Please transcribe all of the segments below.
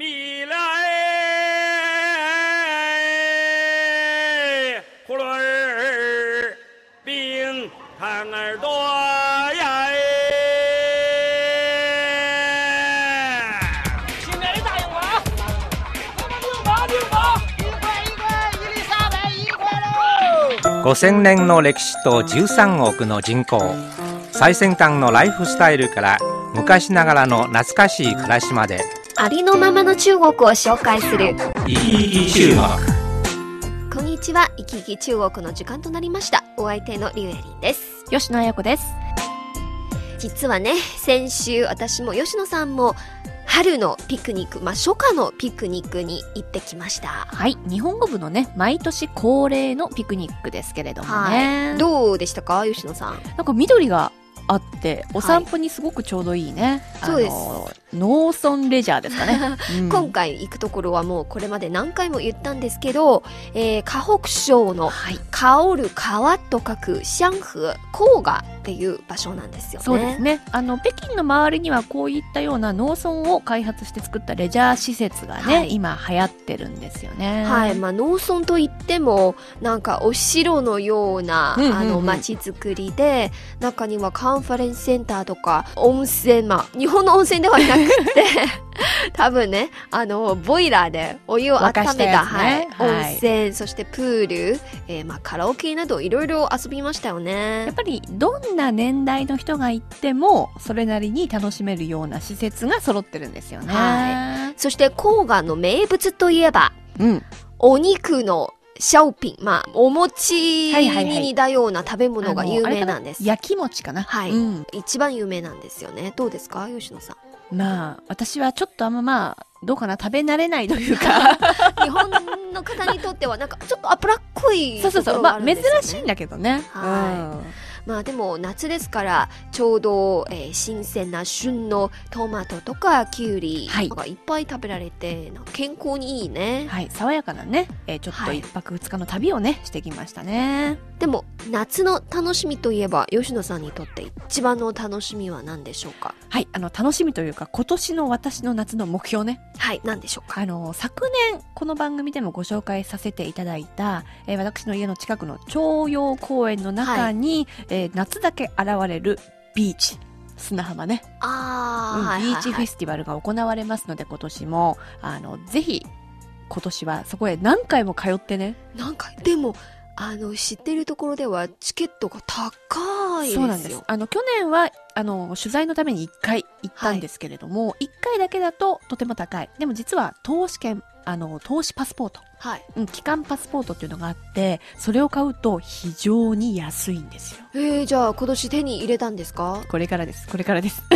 米了哎，葫芦儿冰糖儿多呀哎。新来的答应我啊！六毛六毛，一块一块，伊丽莎白一块喽！5000年の歴史と13億の人口最先端のライフスタイルから昔ながらの懐かしい暮らしまでありのままの中国を紹介する生き生き中国こんにちは、いきいき中国の時間となりました。お相手のリュウエリンです。吉野彩子です。実はね、先週私も吉野さんも春のピクニック、まあ初夏のピクニックに行ってきました。はい。日本語部のね、毎年恒例のピクニックですけれどもね。はい。どうでしたか吉野さん？なんか緑があって、お散歩にすごくちょうどいいね。そうです農村レジャーですかね。うん今回行くところはもうこれまで何回も言ったんですけど、えー、河北省のはい。香る川と書く香河、黄河っていう場所なんですよね。そうですね。あの、北京の周りにはこういったような農村を開発して作ったレジャー施設がね、はい今流行ってるんですよね。はい、まあ農村といってもなんかお城のような、うんうんうんあの街づくりで中にはカンファレンスセンターとか温泉まあ日本の温泉ではなくて 多分ねあのボイラーでお湯を温めた、ねはい、はい温泉そしてプール、えーまあ、カラオケなどいろいろ遊びましたよやねっ。ぱりどんな年代の人が行ってもそれなりに楽しめるような施設が揃ってるんですよね。はそして黄河の名物といえばうん。お肉のシャオピンまあお餅はいはいはいに似たような食べ物が有名なんです。焼き餅かな？はいうん。一番有名なんですよね。どうですか？吉野さん。まあ、私はちょっとあんままあ、どうかな、食べ慣れないというか。日本の方にとってはなんかちょっと脂っこいそうそうそう。まあ、珍しいんだけどね。はまあでも夏ですからちょうど、えー新鮮な旬のトマトとかキュウリはいがいっぱい食べられて、なんか健康にいいうんね。はい。爽やかなね、えーちょっとはい一泊二日の旅をね、してきましたね。でも夏の楽しみといえば吉野さんにとって一番の楽しみは何でしょうか？はい。あの、楽しみというか、今年の私の夏の目標ね。はい、何でしょうか？あの、昨年、この番組でもご紹介させていただいた、えー私の家の近くの徴用公園の中に、えー夏だけ現れるビーチ。砂浜ね。あー、うんはいはいはいビーチフェスティバルが行われますので、今年も、あの、ぜひ、今年はそこへ何回も通ってね。なんかでもあの知ってるところではチケットが高いですよそうなんです。あの、去年は、あの、取材のために1回行ったんですけれども、1回だけだととても高い。でも実は投資券、あの、投資パスポート、はいうん、期間パスポートっていうのがあって、それを買うと非常に安いんですよ。えー、じゃあ今年手に入れたんですか？これからです。これからです。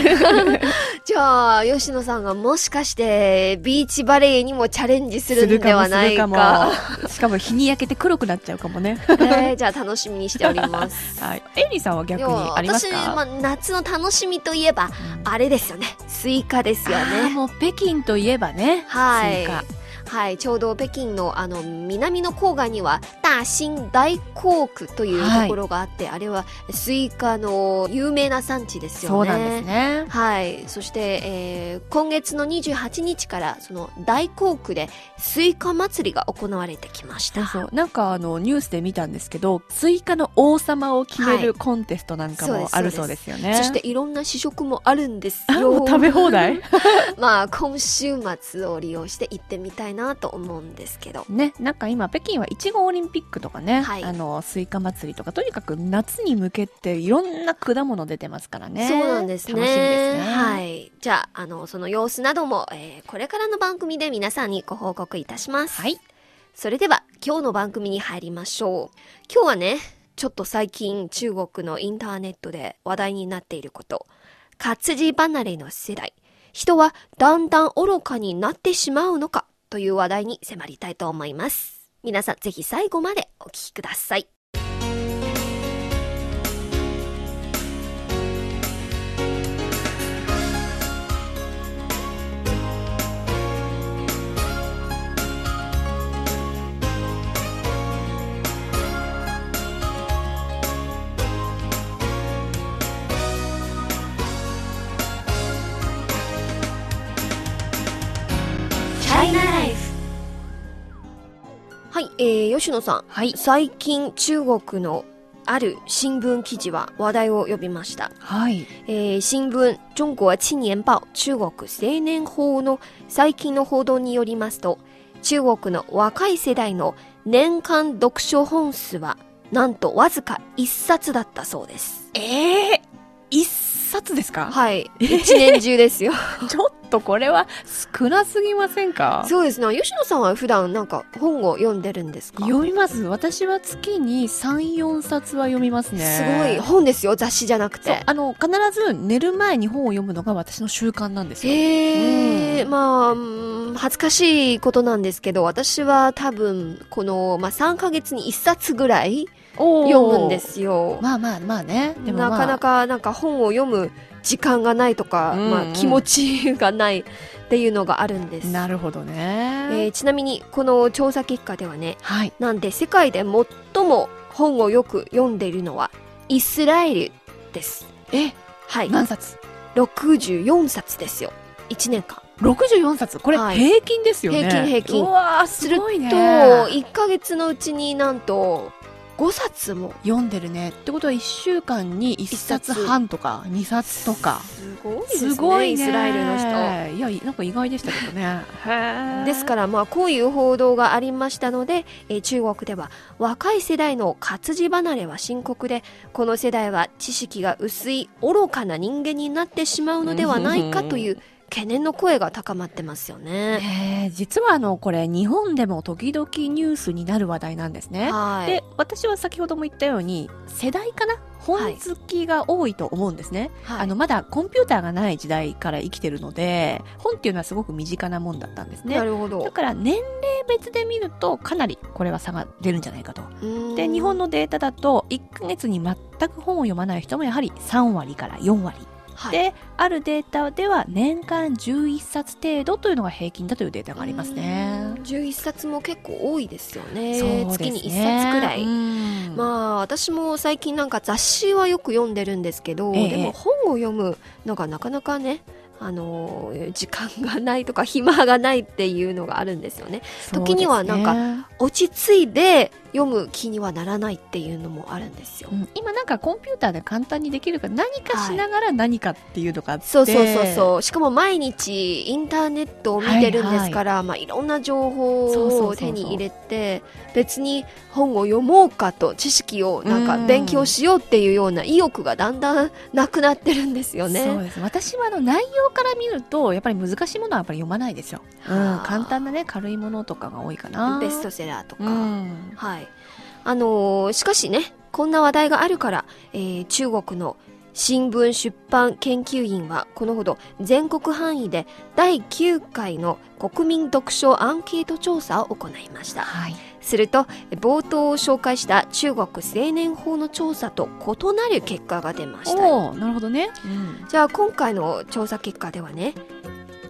じゃあ吉野さんがもしかしてビーチバレーにもチャレンジするんではないかかも。しかも日に焼けて黒くなっちゃうかもね。えーじゃあ楽しみにしております はい。エイリーさんは逆にありますか？私、まあ、夏の楽しみといえばうんあれですよねスイカですよねもう北京といえばね。はいスイカはい、ちょうど北京のあの南の郊外には大興、大興区というところがあって、あれはスイカの有名な産地ですよね。そうなんですね。はい。そして、えー今月の28日から、その大興区でスイカ祭りが行われてきました。そうなんかあのニュースで見たんですけどスイカの王様を決めはいるコンテストなんかもあるそうですよね。そしていろんな試食もあるんですよ う。食べ放題？まあ、今週末を利用して行ってみたいなと思うんですけど。ね、なんか今北京はいちごオリンピックとかね、はいあのスイカ祭りとかとにかく夏に向けていろんな果物出てますからね。そうなんですね。楽しみですね。はい。じゃあ、あの、その様子なども、えーこれからの番組で皆さんにご報告いたします。はい。それでは、今日の番組に入りましょう。今日はね、ちょっと最近中国のインターネットで話題になっていること。活字離れの世代。人はだんだん愚かになってしまうのかという話題に迫りたいと思います。皆さんぜひ最後までお聴きください。えー、吉野さん。はい。最近中国のある新聞記事は話題を呼びました。はい。えー新聞中国青年報中国青年法の最近の報道によりますと中国の若い世代の年間読書本数はなんとわずか1冊だったそうです。ええ一冊ですか？はい。一年中ですよ。ちょっとこれは少なすぎませんか？そうですね。吉野さんは普段なんか本を読んでるんですか？読みます。私は月に3、4冊は読みますね。すごい本ですよ。雑誌じゃなくて。あの、必ず寝る前に本を読むのが私の習慣なんですよ。へえ、うんまあうん、恥ずかしいことなんですけど、私は多分、この、まあ、3ヶ月に1冊ぐらい読むんですよ。まあまあまあね。でも、まあ、なかなか、なんか本を読む時間がないとか、うんうんまあ、気持ちがないっていうのがあるんです。なるほどね。えーちなみに、この調査結果ではね、はい。なんで世界で最も本をよく読んでいるのは、イスラエルです。え、はい。何冊？64冊ですよ。1年間。?64 冊？これはい平均ですよね。平均平均うわーすごいね。と、1ヶ月のうちになんと、5冊も。読んでるね。ってことは1週間に1冊半とか2冊とか。すごいですね。すごいね。イスラエルの人。いや、なんか意外でしたけどね。へですから、まあ、こういう報道がありましたので、えー中国では若い世代の活字離れは深刻で、この世代は知識が薄い愚かな人間になってしまうのではないかという懸念の声が高まってますよね。ねえ実はあの、これ日本でも時々ニュースになる話題なんですね。はい。で、私は先ほども言ったように、世代かな本好きが多いと思うんですね。はいあの、まだコンピューターがない時代から生きてるので、本っていうのはすごく身近なもんだったんですねな。るほだど。から年齢別で見るとかなりこれは差が出るんじゃないかと。で、日本の、のデータだと1ヶ月に全く本を読まない人もやはり3割から4割。はい、で、あるデータでは年間11冊程度というのが平均だというデータがありますね。11冊も結構多いですよね。ね月に1冊くらい。うんまあ私も最近なんか雑誌はよく読んでるんですけど、ええでも本を読むのがなかなかねあのー時間がないとか暇がないっていうのがあるんですよね時にはなんか落ち着いて読む気にはならないっていうのもあるんですよ、うん。今なんかコンピューターで簡単にできるから何かしながら何かって。いうのがあって、そうそうそうそう。しかも毎日インターネットを見てるんですから、いまあ、いろんな情報を手に入れて別に本を読もうかと知識をなんかうん。勉強しようっていうような意欲がだんだんなくなってるんですよね。そうです。私はあの内容から見るとやっぱり難しいものはやっぱり読まないですよ、うん、はあ簡単なね軽いものとかが多いかな。ベストセラーとか。うん。はい。あのーしかしね、こんな話題があるから、えー中国の新聞出版研究員はこのほど全国範囲で第9回の国民読書アンケート調査を行いました。はいすると、冒頭を紹介した中国青年法の調査と異なる結果が出ました。なるほどね、うんじゃあ今回の調査結果ではね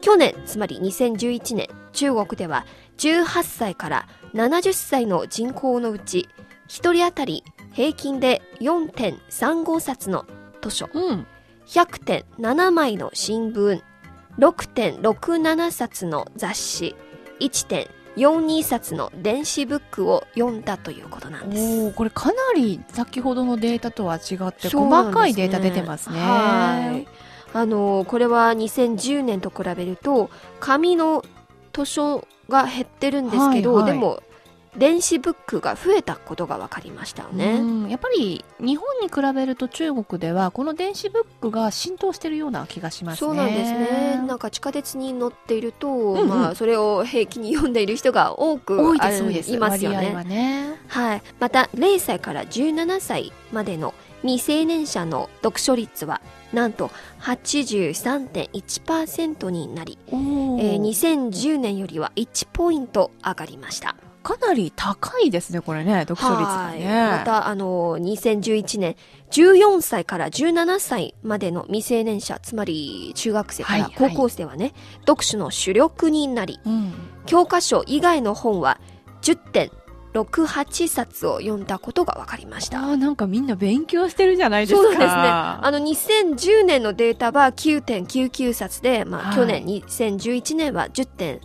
去年つまり2011年中国では18歳から70歳の人口のうち1人当たり平均で4.35冊の図書。うん、100.7枚の新聞。6.67冊の雑誌。1.42冊の電子ブックを読んだということなんです。これかなり先ほどのデータとは違って細かいデータ出てますね。はい。あの、これは2010年と比べると、紙の図書が減ってるんですけど、はいはい。でも、電子ブックが増えたことが分かりましたよね。うんやっぱり日本に比べると中国ではこの電子ブックが浸透してるような気がしますねそうなんですね。なんか地下鉄に乗っていると、んうんまあ、それを平気に読んでいる人が多く多いです多いですいますよね。はねはい。また、0歳から17歳までの未成年者の読書率は、なんと83.1%になり、えー2010年よりは1ポイント上がりました。かなり高いですねこれね読書率がねはいまた、あの、2011年、14歳から17歳までの未成年者、つまり中学生からはいはい高校生はね、読書の主力になり、うん教科書以外の本は6、8冊を読んだことが分かりました。あーなんかみんな勉強してるじゃないですか。そうですね。あの、2010年のデータは9.99冊で、まあ、はい去年2011年は10.68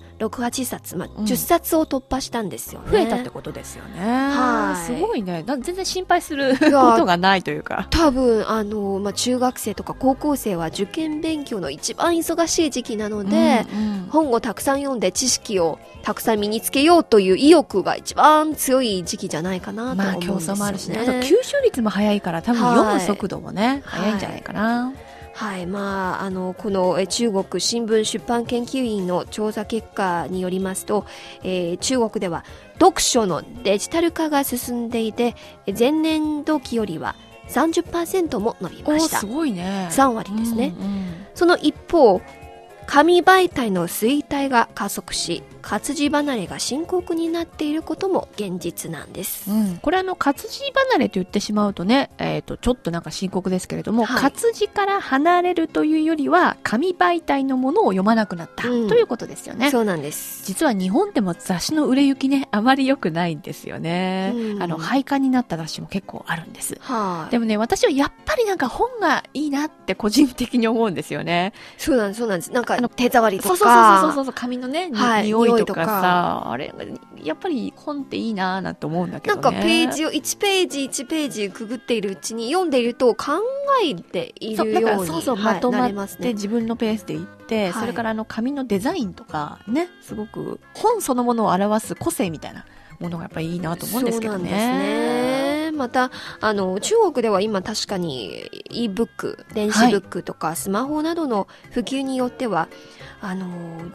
冊、まあ、うん10冊を突破したんですよね。増えたってことですよね。はいすごいね。だ全然心配するやことがないというか。多分、あの、まあ、中学生とか高校生は受験勉強の一番忙しい時期なので、うんうん本をたくさん読んで知識をたくさん身につけようという意欲が一番強い時期じゃないかなとまあ競思うんですよね。争もあるしね。あと吸収率も早いから多分はい読む速度もね、はい早いんじゃないかな。はい、まあ、あの、このえ中国新聞出版研究院の調査結果によりますと、えー中国では読書のデジタル化が進んでいて、え前年度期よりは30%も伸びましたす。ごいね。3割ですね。うんうんその一方、紙媒体の衰退が加速し、活字離れが深刻になっていることも現実なんです。うん、これあの活字離れと言ってしまうとね、えー、とちょっとなんか深刻ですけれども、はい活字から離れるというよりは紙媒体のものを読まなくなった、うんということですよね。そうなんです。実は日本でも雑誌の売れ行きねあまり良くないんですよね、うんあの廃刊になった雑誌も結構あるんですはい、でもね私はやっぱりなんか本がいいなって個人的に思うんですよねそうなんです、そうなんです。なんかあの、手触りとか。そうそうそうそうそうそう紙のね、にはい匂いいとかさあれやっぱり本っていいなーなんて思うんだけどねなんかページを1ページ1ページくぐっているうちに読んでいると考えているようにからそうそう、はいまとま。って自分のペースでいって、はいそれからあの紙のデザインとかねすごく本そのものを表す個性みたいなものがやっぱりいいなと思うんですけどね。また、あの、中国では今確かに e-book、電子ブックとかスマホなどの普及によっては、あの、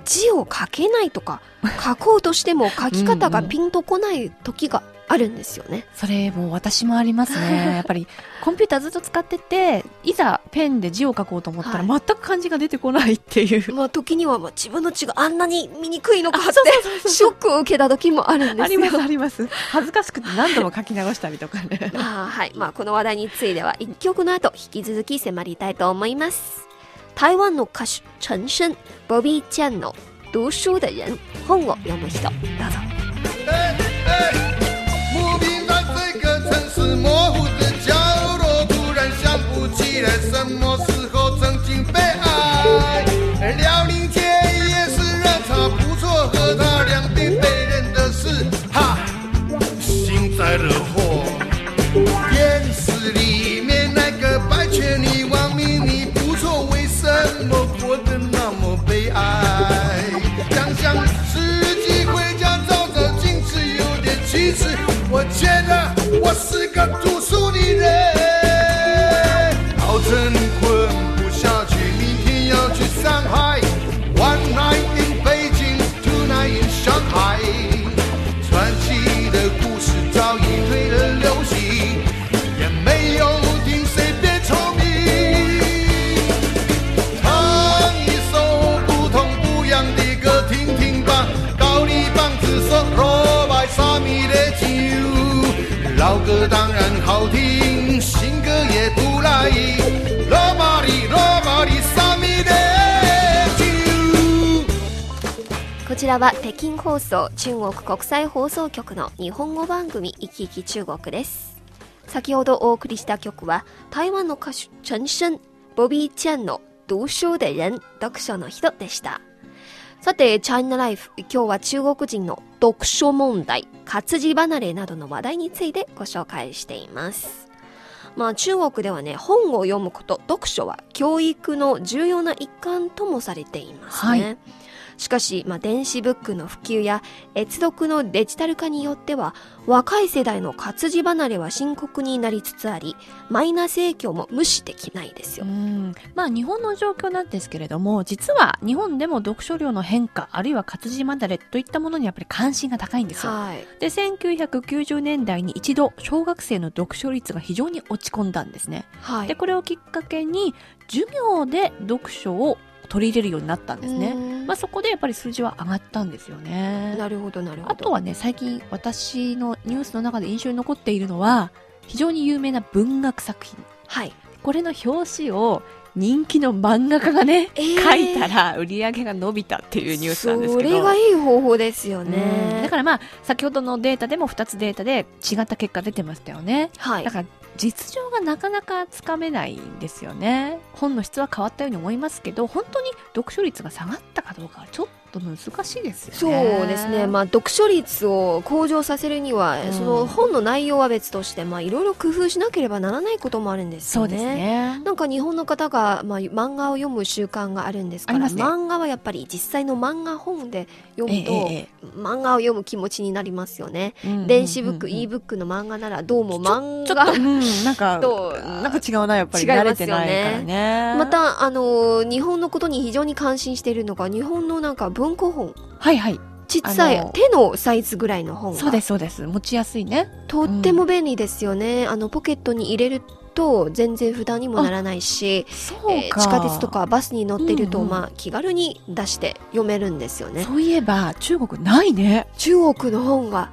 字を書けないとか、書こうとしても書き方がピンとこない時があるんですよね。それもう私もありますね。やっぱりコンピューターずっと使ってて、いざペンで字を書こうと思ったらはい全く漢字が出てこないっていう。まあ時にはまあ自分の字があんなに見にくいのかって、ショックを受けた時もあるんですよ。ありますあります。恥ずかしくて何度も書き直したりとかね。ま あはい。まあこの話題については一曲の後引き続き迫りたいと思います。台湾の歌手、陳升、ボビーちゃんの读書的人、本を読む人。どうぞ。 Moving 在这个城市模糊的角落，突然想不起来什么 は北京放送中国国際放送局の日本語番組「いきいき中国」です先ほどお送りした曲は台湾の歌手陳升ボビーちゃんの「读書的人」読書の人でしたさて、チャイナライフ、今日は中国人の読書問題、活字離れなどの話題についてご紹介しています。まあ中国ではね、本を読むこと、読書は教育の重要な一環ともされていますね。はいしかし、まあ、電子ブックの普及や閲読のデジタル化によっては若い世代の活字離れは深刻になりつつありマイナス影響も無視できないですよう。んまあ日本の状況なんですけれども実は日本でも読書量の変化あるいは活字離れといったものにやっぱり関心が高いんですよ。はい。で1990年代に一度小学生の読書率が非常に落ち込んだんですね。はい。でこれをきっかけに授業で読書を取り入れるようになったんですね。ねまあ、そこでやっぱり数字は上がったんですよね。なるほど、なるほど。あとはね、最近私のニュースの中で印象に残っているのは、非常に有名な文学作品。はい。これの表紙を人気の漫画家がね、えー書いたら売り上げが伸びたっていうニュースなんですけど。それがいい方法ですようんねだからまあ、先ほどのデータでも2つデータで違った結果出てましたよね。はいだから実情がなかなかつかめないんですよね。本の質は変わったように思いますけど、本当に読書率が下がったかどうかはちょっと難しいですそよね。うですね、まあ、読書率を向上させるには、うんその本の内容は別として、まあ、いろいろ工夫しなければならないこともあるんですよね。そうですね。なんか日本の方が、まあ、漫画を読む習慣があるんですから、ね漫画はやっぱり実際の漫画本で読むと、えええ漫画を読む気持ちになりますよね。えうん電子ブック、うんうん e ブックの漫画ならどうも漫画うん、なんか、となんか違うな、やっぱりね慣れてないからね。ま、た、あの日本のことに非常に関心しているのが日本のなんか文庫本はいはい。ちっさい手のサイズぐらいの本がそうです、そうです。持ちやすいね。とっても便利ですよね、あのポケットに入れると全然負担にもならないし、そうか。えー地下鉄とかバスに乗ってると、うんうんまあ、気軽に出して読めるんですよねそういえば、中国ないね。中国の本は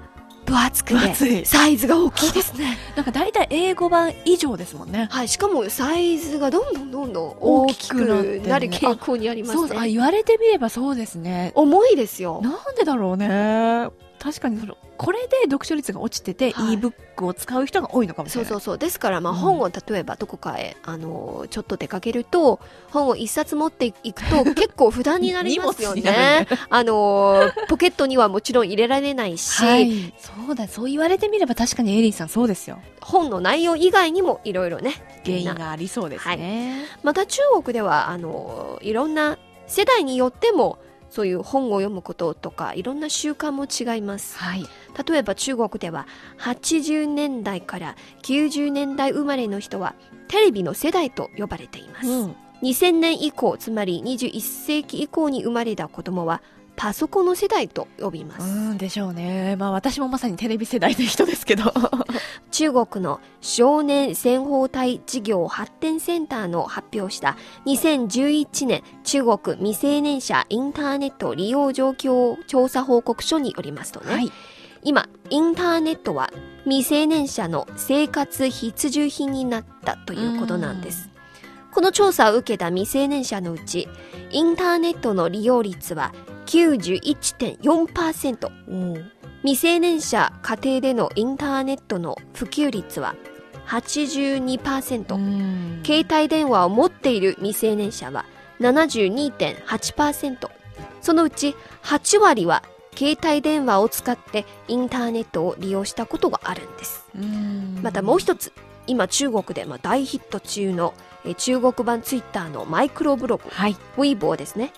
分厚くてサイズが大きいですね なんか大体英語版以上ですもんね。はいしかもサイズがどんどんどんどん大きくなる傾向にありますそうそう、あ、ね言われてみればそうですね。重いですよなんでだろうね。確かにその、これで読書率が落ちてて、はい e ブックを使う人が多いのかもしれない。そうそうそうですから、まあ、うん本を例えばどこかへ、あのちょっと出かけると本を一冊持っていくと 結構負担になりますよねあのポケットにはもちろん入れられないし、はい。そうだ、そう言われてみれば確かにエリーさんそうですよ。本の内容以外にもいろいろね原因がありそうですね。また中国ではあのいろんな世代によってもそういう本を読むこととかいろんな習慣も違いますはい。例えば中国では80年代から90年代生まれの人はテレビの世代と呼ばれています、うん。2000年以降つまり21世紀以降に生まれた子供はパソコンの世代と呼びます、うんでしょうね。まあ私もまさにテレビ世代の人ですけど。中国の少年戦法隊事業発展センターの発表した2011年中国未成年者インターネット利用状況調査報告書によりますとね、はい。今インターネットは未成年者の生活必需品になったということなんですこの調査を受けた未成年者のうちインターネットの利用率は91.4%おう未成年者家庭でのインターネットの普及率は82%、うん。携帯電話を持っている未成年者は72.8%そのうち8割は携帯電話を使ってインターネットを利用したことがあるんです。うん。またもう一つ今中国でまあ大ヒット中のえー中国版ツイッターのマイクロブログはい。ウィーボーですね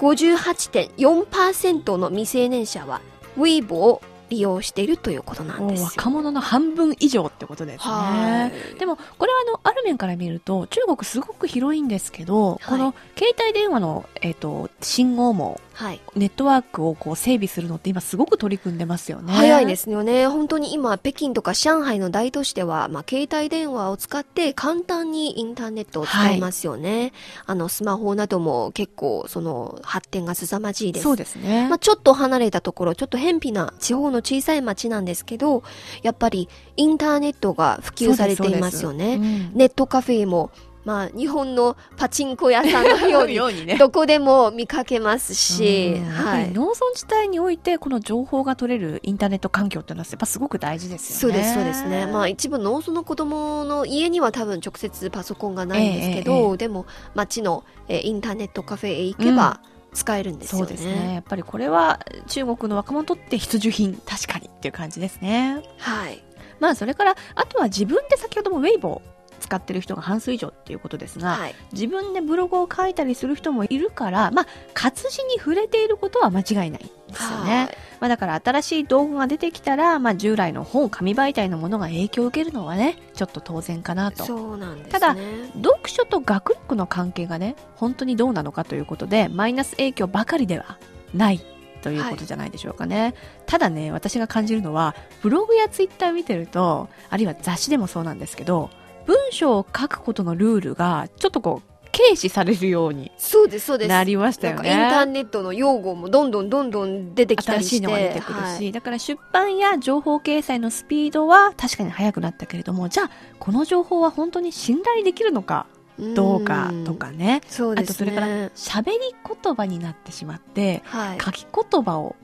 58.4%の未成年者はウィーボーを利用しているということなんですよ。若者の半分以上ってことですね。はい。でも、これはあの、ある面から見ると、中国すごく広いんですけど、い。この携帯電話の、えっ、と、信号網、はいネットワークをこう整備するのって今すごく取り組んでますよね。早いですよね。本当に今、北京とか上海の大都市では、まあ、携帯電話を使って簡単にインターネットを使えますよね。あの、スマホなども結構、その、発展が凄まじいです。そうですね。まあ、ちょっと離れたところ、ちょっと偏僻な地方の小さい町なんですけど、やっぱりインターネットが普及されていますよね。ネットカフェも、まあ、日本のパチンコ屋さんのよう、うんにね。どこでも見かけますし、はい。り農村地帯においてこの情報が取れるインターネット環境っていうのはやっぱすごく大事ですよね。そうです、そうですね。まあ一部農村の子供の家には多分直接パソコンがないんですけど、ええええでも町の、えーインターネットカフェへ行けば使えるんですよね。そうですね。やっぱりこれは中国の若者にとって必需品、確かにっていう感じですね。はい。まあそれから、あとは自分で先ほどもウェイボー使ってる人が半数以上っていうことですが、はい。自分でブログを書いたりする人もいるから、まあ活字に触れていることは間違いないんですよね。はいまあだから新しい道具が出てきたら、まあ従来の本、紙媒体のものが影響を受けるのはね、ちょっと当然かなと。そうなんですね。ただ読書と学力の関係がね、本当にどうなのかということで、マイナス影響ばかりではないということじゃないでしょうかね。ただね、私が感じるのは、ブログやツイッター見てると、あるいは雑誌でもそうなんですけど、文章を書くことのルールが、ちょっとこう、軽視されるようにそうです、そうです。なりましたよなんかインターね。ネットの用語もどんどんどんどん出てきた新りして。しいのが出てくるし、はいだから出版や情報掲載のスピードは確かに速くなったけれども、じゃあ、この情報は本当に信頼できるのか動画とかね。ね。あとそれから喋り言葉になってしまって、はい。書き言葉を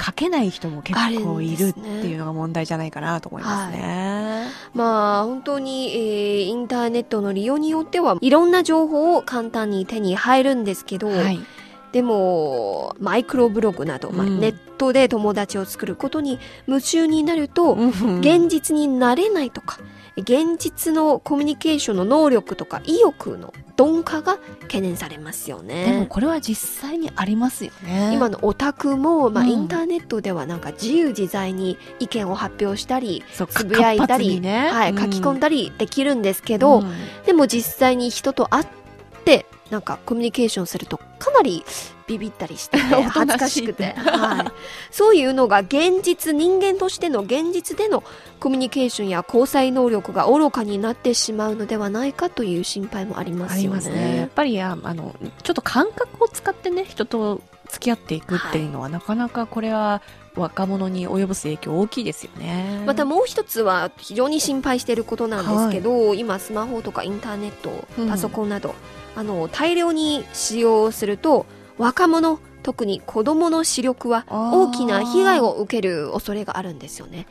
書けない人も結構いるっていうのが問題じゃないかなと思いますね。まあ本当に、えーインターネットの利用によってはいろんな情報を簡単に手に入るんですけど、はい。でもマイクロブログなど、まあ、うんネットで友達を作ることに夢中になると、うん現実になれないとか現実のコミュニケーションの能力とか意欲の鈍化が懸念されますよでもね。これは実際にありますよね。今のオタクも、まあうんインターネットではなんか自由自在に意見を発表したりそうつぶやいたり、にねはい、うん書き込んだりできるんですけど、うんでも実際に人と会ってなんかコミュニケーションするとかなりビビったりして 恥ずかしくて、はい、そういうのが現実人間としての現実でのコミュニケーションや交際能力が愚かになってしまうのではないかという心配もありますよますね。やっね。ぱりああのちょっと感覚を使ってね人と付き合っていくっていうのは、なかなかこれは若者に及ぼす影響大きいですよね。またもう一つは非常に心配していることなんですけど、今スマホとかインターネットうんパソコンなど、あの大量に使用すると若者特に子供の視力は大きな被害を受ける恐れがあるんですよね。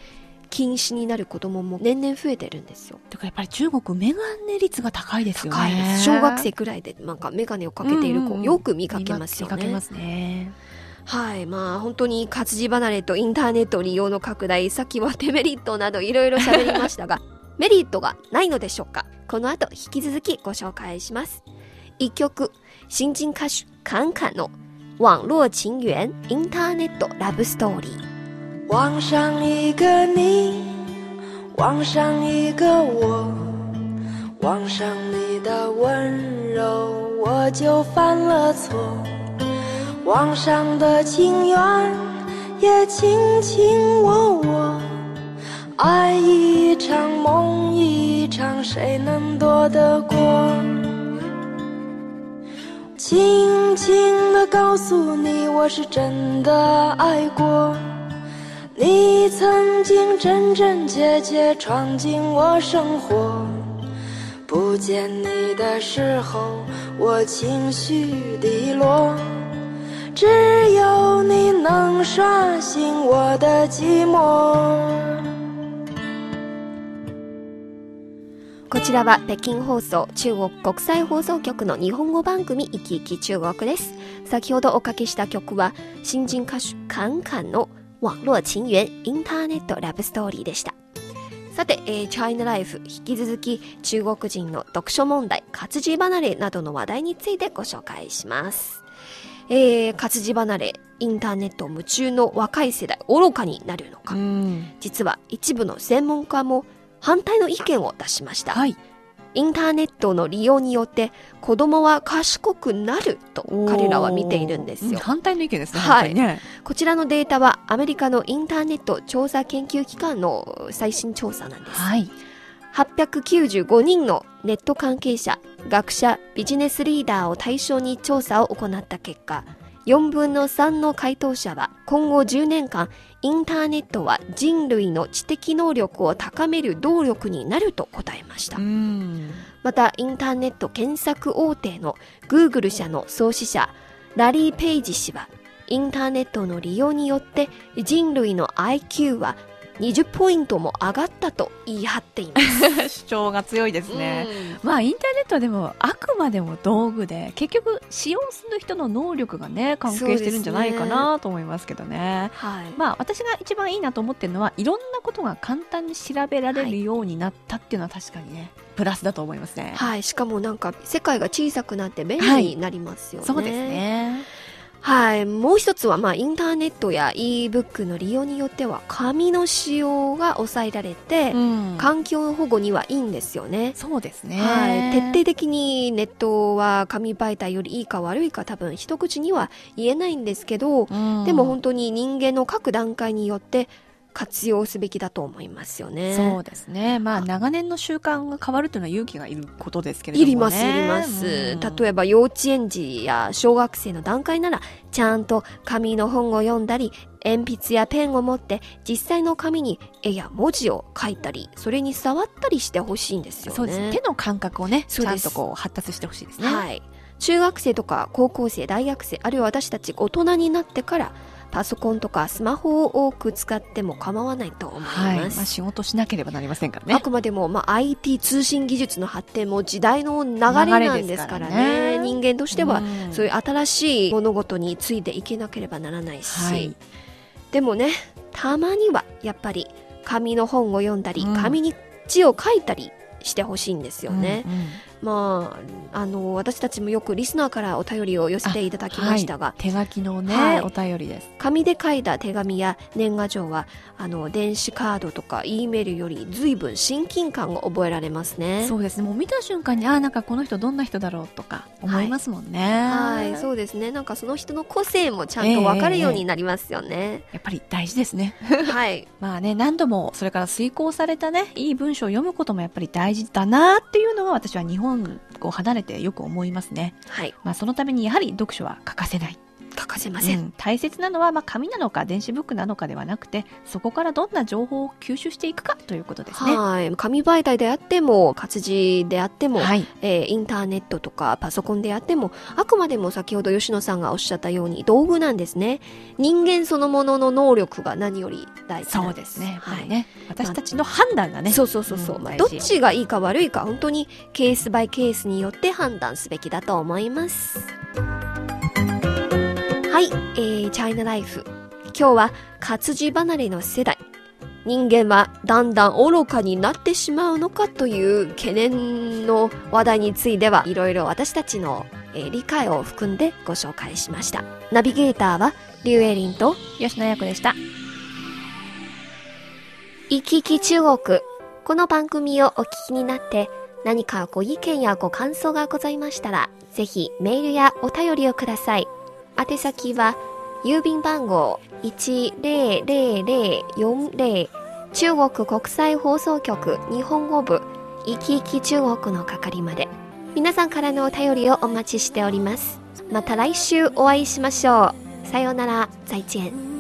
近視になる子供も年々増えてるんですよ。とかやっぱり中国メガネ率が高いですよね。高いです。小学生くらいでなんか眼鏡をかけている子、うん。うんうんよく見かけますよね。見かけますね。はい。まあ本当に活字離れとインターネット利用の拡大さっきはデメリットなどいろいろ喋りましたが メリットがないのでしょうか。この後引き続きご紹介します。一曲新人歌手侃侃哦，网络情缘 （Internet Love Story）。网上一个你，网上一个我，网上你的温柔我就犯了错，网上的情缘也卿卿我我。爱一场，梦一场，谁能躲得过？轻轻地告诉你，我是真的爱过。你曾经真真切切闯进我生活，不见你的时候，我情绪低落。只有你能刷新我的寂寞。こちらは北京放送中国国際放送局の日本語番組「いきいき中国」です。先ほどおかけした曲は新人歌手カンカンの「網絡情緣インターネットラブストーリー」でした。さて、えーチャイナライフ引き続き中国人の読書問題活字離れなどの話題についてご紹介します。えー活字離れインターネット夢中の若い世代愚かになるのか、うん。実は一部の専門家も反対の意見を出しました、はい。インターネットの利用によって子供は賢くなると彼らは見ているんですようん。反対の意見ですね。はいね。こちらのデータはアメリカのインターネット調査研究機関の最新調査なんです。はい。895人のネット関係者、学者、ビジネスリーダーを対象に調査を行った結果、4分の3の回答者は今後10年間インターネットは人類の知的能力を高める動力になると答えましたう。ん。またインターネット検索大手の Google 社の創始者ラリー・ペイジ氏はインターネットの利用によって人類の IQ は20ポイントも上がったと言い張っています。主張が強いですね。うんまあインターネットはでもあくまでも道具で結局使用する人の能力がね関係してるんじゃないかなと思いますけどね。はい。まあ私が一番いいなと思ってるのはいろんなことが簡単に調べられるようになったっていうのは確かにねプラスだと思いますね。はい。しかもなんか世界が小さくなって便利になりますよね。そうです。ね。はい。もう一つはまあインターネットや e-book の利用によっては紙の使用が抑えられて、うん環境保護にはいいんですよね。そうですね。はい、徹底的にネットは紙媒体よりいいか悪いか多分一口には言えないんですけど、うんでも本当に人間の各段階によって活用すべきだと思いますよね。そうですね。まあ、長年の習慣が変わるというのは勇気がいることですけれども、ね。いります、いります。例えば、幼稚園児や小学生の段階なら、ちゃんと紙の本を読んだり、鉛筆やペンを持って、実際の紙に絵や文字を書いたり、それに触ったりしてほしいんですよね。そうです。手の感覚をね、ちゃんとこう発達してほしいですね。はい。中学生とか高校生、大学生、あるいは私たち大人になってから、パソコンとかスマホを多く使っても構わないと思います。はい。まあ、仕事しなければなりませんからね。あくまでも、まあ、IT 通信技術の発展も時代の流れなんですからね。ね。人間としてはうん。そういう新しい物事についていけなければならないし、はい。でもねたまにはやっぱり紙の本を読んだり、うん。紙に字を書いたりしてほしいんですよね、うんうんまああの私たちもよくリスナーからお便りを寄せていただきましたが、はい手書きのね、はいお便りです。紙で書いた手紙や年賀状はあの電子カードとか E メールより随分親近感を覚えられますねそうですね。もう見た瞬間に、ああ、なんかこの人どんな人だろうとか思いますもんね。はい、そうですね。なんかその人の個性もちゃんとわかるようになりますよね。やっぱり大事ですね。はい。まあね、何度も、それから遂行されたね、いい文章を読むこともやっぱり大事だなっていうのは私は日本を離れてよく思いますね。はい。まあそのためにやはり読書は欠かせない。欠かせません。うん大切なのは、まあ紙なのか電子ブックなのかではなくて、そこからどんな情報を吸収していくかということですね。はい。紙媒体であっても、活字であっても、はい。えーインターネットとかパソコンであっても、あくまでも先ほど吉野さんがおっしゃったように道具なんですね。人間そのものの能力が何より大事なそんうですね。はい。りね、私たちの判断がね。そうそうそうそう、まあ、うんどっちがいいか悪いか本当にケースバイケースによって判断すべきだと思いますはい、えー、チャイナライフ今日は活字離れの世代人間はだんだん愚かになってしまうのかという懸念の話題についてはいろいろ私たちの、えー理解を含んでご紹介しましたナビゲーターはリュウエリンと吉野役でした。行き来中国。この番組をお聞きになって何かご意見やご感想がございましたら、ぜひメールやお便りをください。宛先は郵便番号10040中国国際放送局日本語部いきいき中国の係まで。皆さんからのお便りをお待ちしております。また来週お会いしましょう。さようなら、再见。